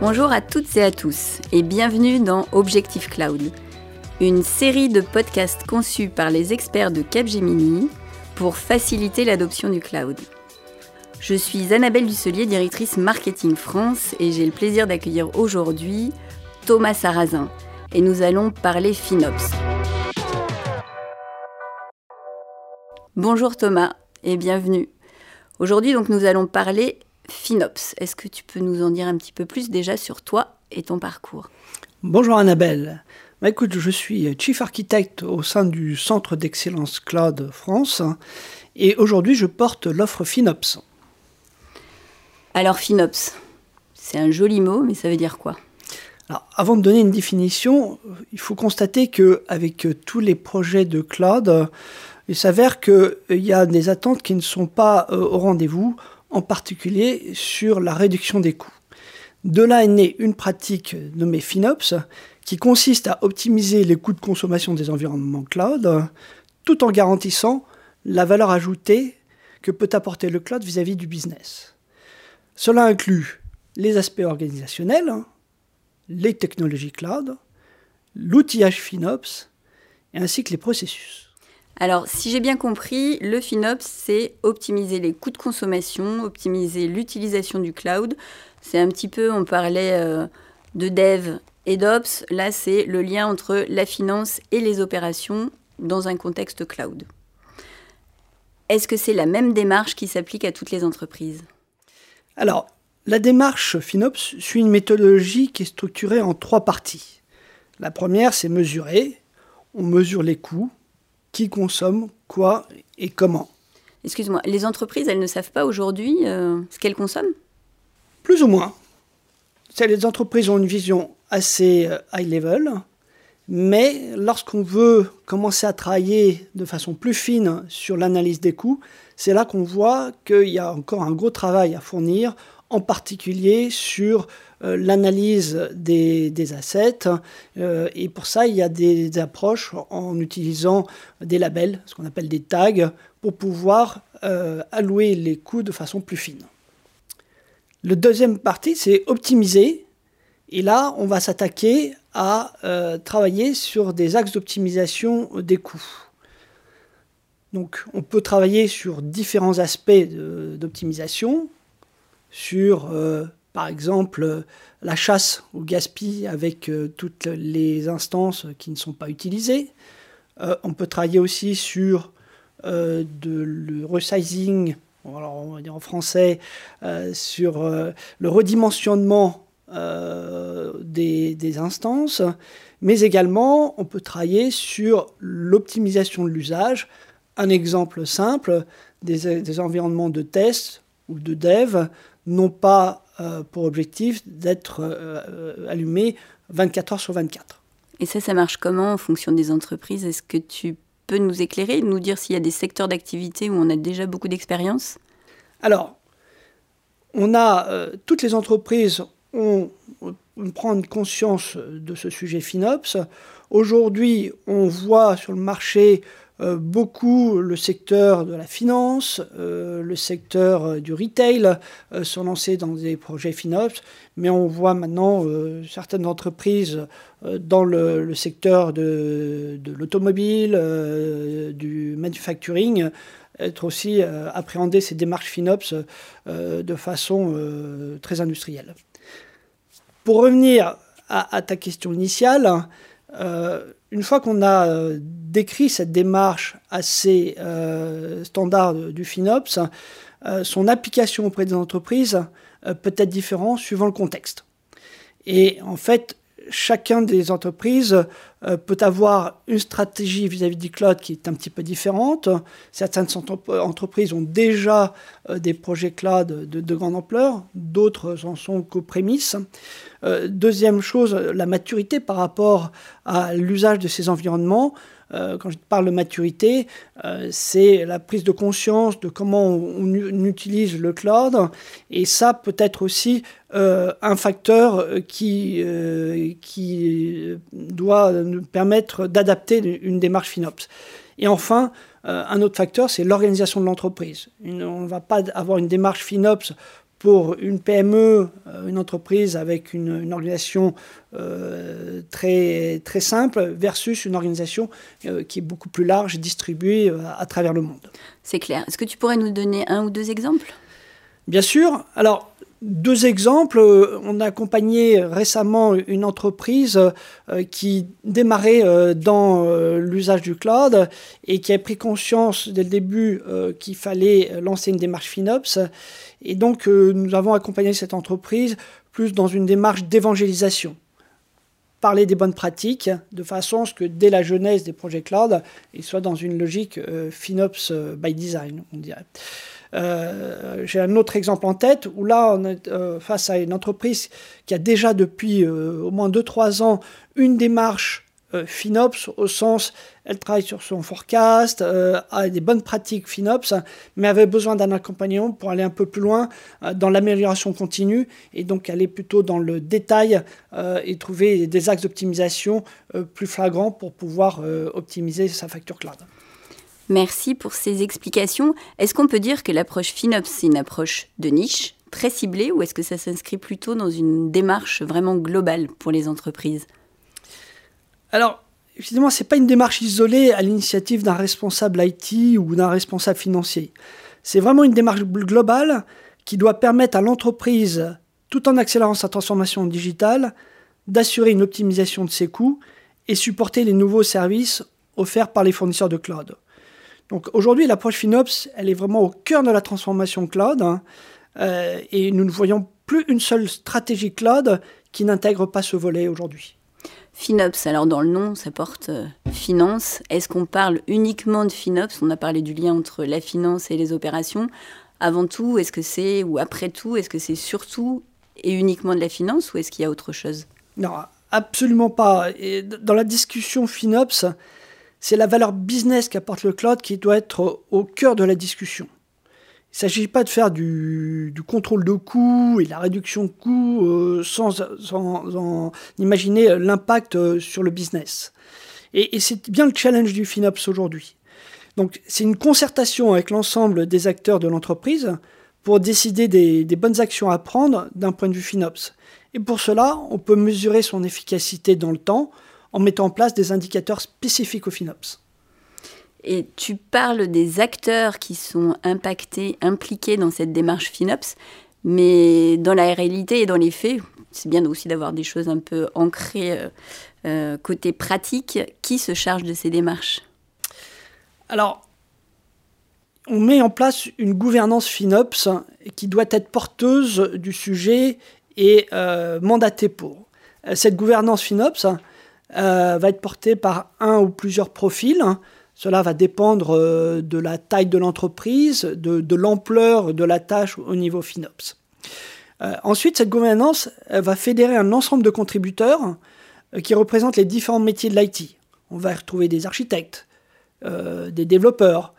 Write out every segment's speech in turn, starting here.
Bonjour à toutes et à tous et bienvenue dans Objectif Cloud, une série de podcasts conçus par les experts de Capgemini pour faciliter l'adoption du cloud. Je suis Annabelle Dusselier, directrice marketing France et j'ai le plaisir d'accueillir aujourd'hui Thomas Sarrazin et nous allons parler FinOps. Bonjour Thomas et bienvenue. Aujourd'hui donc nous allons parler FinOps. Est-ce que tu peux nous en dire un petit peu plus déjà sur toi et ton parcours? Bonjour Annabelle. Bah, écoute, je suis Chief Architect au sein du Centre d'Excellence Cloud France et aujourd'hui je porte l'offre FinOps. Alors FinOps, c'est un joli mot, mais ça veut dire quoi? Alors, avant de donner une définition, il faut constater qu'avec tous les projets de cloud, il s'avère qu'il y a des attentes qui ne sont pas euh, au rendez-vous en particulier sur la réduction des coûts. De là est née une pratique nommée FinOps qui consiste à optimiser les coûts de consommation des environnements cloud tout en garantissant la valeur ajoutée que peut apporter le cloud vis-à-vis du business. Cela inclut les aspects organisationnels, les technologies cloud, l'outillage FinOps ainsi que les processus. Alors, si j'ai bien compris, le FinOps, c'est optimiser les coûts de consommation, optimiser l'utilisation du cloud. C'est un petit peu, on parlait euh, de dev et d'ops. Là, c'est le lien entre la finance et les opérations dans un contexte cloud. Est-ce que c'est la même démarche qui s'applique à toutes les entreprises? Alors, la démarche FinOps suit une méthodologie qui est structurée en trois parties. La première, c'est mesurer. On mesure les coûts, qui consomme quoi et comment. Excuse-moi, les entreprises, elles ne savent pas aujourd'hui euh, ce qu'elles consomment? Plus ou moins. Les entreprises ont une vision assez euh, high level, mais lorsqu'on veut commencer à travailler de façon plus fine sur l'analyse des coûts, c'est là qu'on voit qu'il y a encore un gros travail à fournir, en particulier sur euh, l'analyse des, assets. Euh, et pour ça, il y a des, approches en utilisant des labels, ce qu'on appelle des tags, pour pouvoir euh, allouer les coûts de façon plus fine. Le deuxième partie, c'est optimiser. Et là, on va s'attaquer à travailler sur des axes d'optimisation des coûts. Donc, on peut travailler sur différents aspects d'optimisation, sur par exemple euh, la chasse au gaspille avec euh, toutes les instances qui ne sont pas utilisées. Euh, on peut travailler aussi sur le resizing, on va dire en français, sur le redimensionnement des, instances, mais également on peut travailler sur l'optimisation de l'usage. Un exemple simple, des, environnements de test ou de dev n'ont pas euh, pour objectif d'être euh, euh, allumé 24 heures sur 24. Et ça, ça marche comment en fonction des entreprises? Est-ce que tu peux nous éclairer, nous dire s'il y a des secteurs d'activité où on a déjà beaucoup d'expérience? Alors, on a toutes les entreprises ont prendre conscience de ce sujet FinOps. Aujourd'hui, on voit sur le marché beaucoup le secteur de la finance, euh, le secteur euh, du retail sont lancés dans des projets FinOps, mais on voit maintenant certaines entreprises dans le, secteur de, l'automobile, du manufacturing, être aussi appréhender ces démarches FinOps de façon très industrielle. Pour revenir à, ta question initiale, une fois qu'on a euh, décrit cette démarche assez euh, standard du FinOps, euh, son application auprès des entreprises peut être différente suivant le contexte. Et en fait, chacun des entreprises peut avoir une stratégie vis-à-vis du cloud qui est un petit peu différente. Certaines entreprises ont déjà des projets cloud de, grande ampleur, d'autres en sont qu'aux prémices. Euh, deuxième chose, la maturité par rapport à l'usage de ces environnements. Euh, quand je parle de maturité, euh, c'est la prise de conscience de comment on, utilise le cloud. Et ça peut être aussi un facteur qui, qui doit nous permettre d'adapter une démarche FinOps. Et enfin, un autre facteur, c'est l'organisation de l'entreprise. On ne va pas avoir une démarche FinOps pour une PME, une entreprise avec une, organisation très, très simple, versus une organisation qui est beaucoup plus large, distribuée à travers le monde. C'est clair. Est-ce que tu pourrais nous donner un ou deux exemples? Bien sûr. Alors, deux exemples. Euh, on a accompagné récemment une entreprise euh, qui démarrait euh, dans l'usage du cloud et qui a pris conscience dès le début qu'il fallait lancer une démarche FinOps. Et donc, nous avons accompagné cette entreprise plus dans une démarche d'évangélisation parler des bonnes pratiques de façon à ce que dès la jeunesse des projets cloud, ils soient dans une logique FinOps by design, on dirait. Euh, j'ai un autre exemple en tête où là, on est euh, face à une entreprise qui a déjà depuis euh, au moins 2-3 ans une démarche FinOps au sens, elle travaille sur son forecast, a des bonnes pratiques FinOps, mais avait besoin d'un accompagnement pour aller un peu plus loin dans l'amélioration continue et donc aller plutôt dans le détail et trouver des axes d'optimisation plus flagrants pour pouvoir optimiser sa facture cloud. Merci pour ces explications. Est-ce qu'on peut dire que l'approche FinOps, c'est une approche de niche, très ciblée, ou est-ce que ça s'inscrit plutôt dans une démarche vraiment globale pour les entreprises? Alors, évidemment, ce n'est pas une démarche isolée à l'initiative d'un responsable IT ou d'un responsable financier. C'est vraiment une démarche globale qui doit permettre à l'entreprise, tout en accélérant sa transformation digitale, d'assurer une optimisation de ses coûts et supporter les nouveaux services offerts par les fournisseurs de cloud. Donc aujourd'hui, l'approche FinOps, elle est vraiment au cœur de la transformation cloud. Hein. Euh, et nous ne voyons plus une seule stratégie cloud qui n'intègre pas ce volet aujourd'hui. FinOps, alors dans le nom, ça porte euh, finance. Est-ce qu'on parle uniquement de FinOps? On a parlé du lien entre la finance et les opérations. Avant tout, est-ce que c'est, ou après tout, est-ce que c'est surtout et uniquement de la finance ou est-ce qu'il y a autre chose? Non, absolument pas. Et dans la discussion FinOps, c'est la valeur business qu'apporte le cloud qui doit être au cœur de la discussion. Il ne s'agit pas de faire du, contrôle de coûts et la réduction de coûts euh, sans, imaginer l'impact euh, sur le business. Et, c'est bien le challenge du FinOps aujourd'hui. Donc c'est une concertation avec l'ensemble des acteurs de l'entreprise pour décider des, des bonnes actions à prendre d'un point de vue FinOps. Et pour cela, on peut mesurer son efficacité dans le temps, en mettant en place des indicateurs spécifiques au FinOps. Et tu parles des acteurs qui sont impactés, impliqués dans cette démarche FinOps, mais dans la réalité et dans les faits, c'est bien aussi d'avoir des choses un peu ancrées euh, euh, côté pratique. Qui se charge de ces démarches? Alors, on met en place une gouvernance FinOps qui doit être porteuse du sujet et euh, mandatée pour. Cette gouvernance FinOps, euh, va être porté par un ou plusieurs profils. Cela va dépendre euh, de la taille de l'entreprise, de, l'ampleur de la tâche au niveau FinOps. Euh, ensuite, cette gouvernance va fédérer un ensemble de contributeurs qui représentent les différents métiers de l'IT. On va y retrouver des architectes, des développeurs,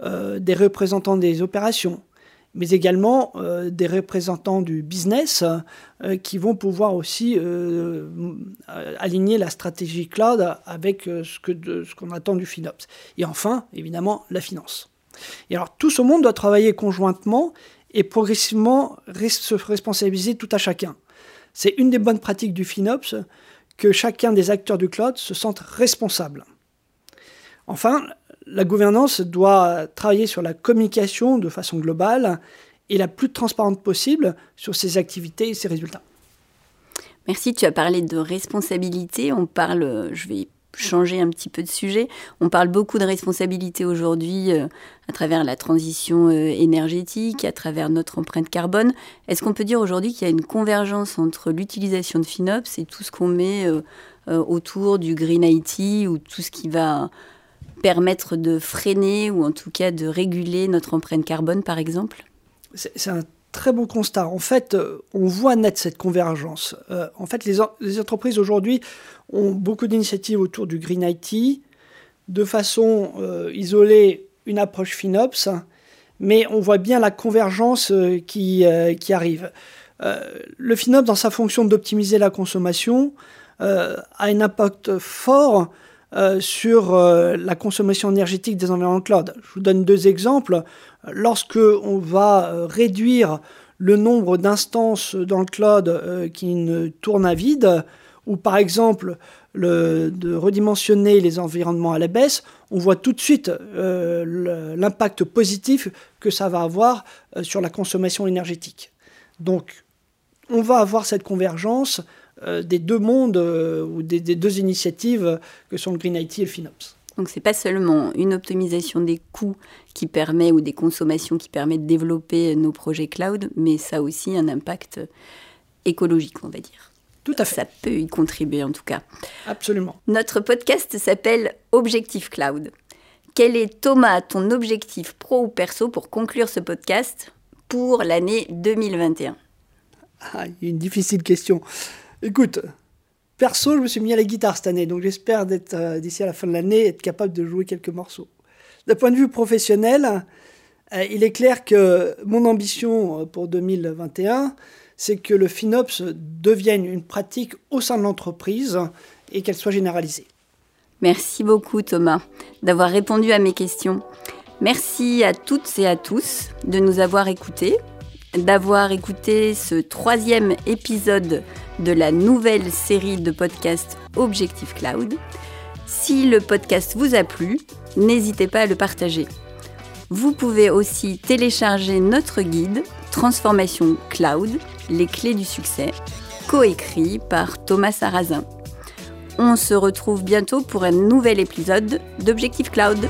des représentants des opérations, mais également euh, des représentants du business euh, qui vont pouvoir aussi euh, aligner la stratégie cloud avec ce qu'on qu'on attend du FinOps. Et enfin, évidemment, la finance. Et alors, tout ce monde doit travailler conjointement et progressivement se responsabiliser tout à chacun. C'est une des bonnes pratiques du FinOps que chacun des acteurs du cloud se sente responsable. Enfin, la gouvernance doit travailler sur la communication de façon globale et la plus transparente possible sur ses activités et ses résultats. Merci, tu as parlé de responsabilité. On parle, je vais changer un petit peu de sujet. On parle beaucoup de responsabilité aujourd'hui euh, à travers la transition euh, énergétique, à travers notre empreinte carbone. Est-ce qu'on peut dire aujourd'hui qu'il y a une convergence entre l'utilisation de FinOps et tout ce qu'on met euh, autour du Green IT ou tout ce qui va permettre de freiner ou en tout cas de réguler notre empreinte carbone, par exemple? C'est un très beau constat. En fait, euh, on voit net cette convergence. Euh, en fait, les, les entreprises aujourd'hui ont beaucoup d'initiatives autour du Green IT, de façon euh, isolée, une approche FinOps, mais on voit bien la convergence qui, qui arrive. le FinOps, dans sa fonction d'optimiser la consommation, a un impact fort euh, sur euh, la consommation énergétique des environnements cloud. Je vous donne deux exemples. Lorsque on va réduire le nombre d'instances dans le cloud qui ne tournent à vide, ou par exemple de redimensionner les environnements à la baisse, on voit tout de suite l'impact positif que ça va avoir sur la consommation énergétique. Donc, on va avoir cette convergence euh, des deux mondes euh, ou des, deux initiatives que sont le Green IT et le FinOps. Donc c'est pas seulement une optimisation des coûts qui permet ou des consommations qui permet de développer nos projets cloud, mais ça a aussi un impact écologique, on va dire. Tout à fait. Ça peut y contribuer en tout cas. Absolument. Notre podcast s'appelle Objectif Cloud. Quel est Thomas ton objectif pro ou perso pour conclure ce podcast pour l'année 2021 ah, Une difficile question. Écoute, perso, je me suis mis à la guitare cette année, donc j'espère d'être euh, d'ici à la fin de l'année être capable de jouer quelques morceaux. D'un point de vue professionnel, euh, il est clair que mon ambition euh, pour 2021, c'est que le FinOps devienne une pratique au sein de l'entreprise et qu'elle soit généralisée. Merci beaucoup Thomas d'avoir répondu à mes questions. Merci à toutes et à tous de nous avoir écoutés d'avoir écouté ce troisième épisode de la nouvelle série de podcasts Objectif Cloud. Si le podcast vous a plu, n'hésitez pas à le partager. Vous pouvez aussi télécharger notre guide Transformation Cloud, les clés du succès, coécrit par Thomas Sarrazin. On se retrouve bientôt pour un nouvel épisode d'Objectif Cloud.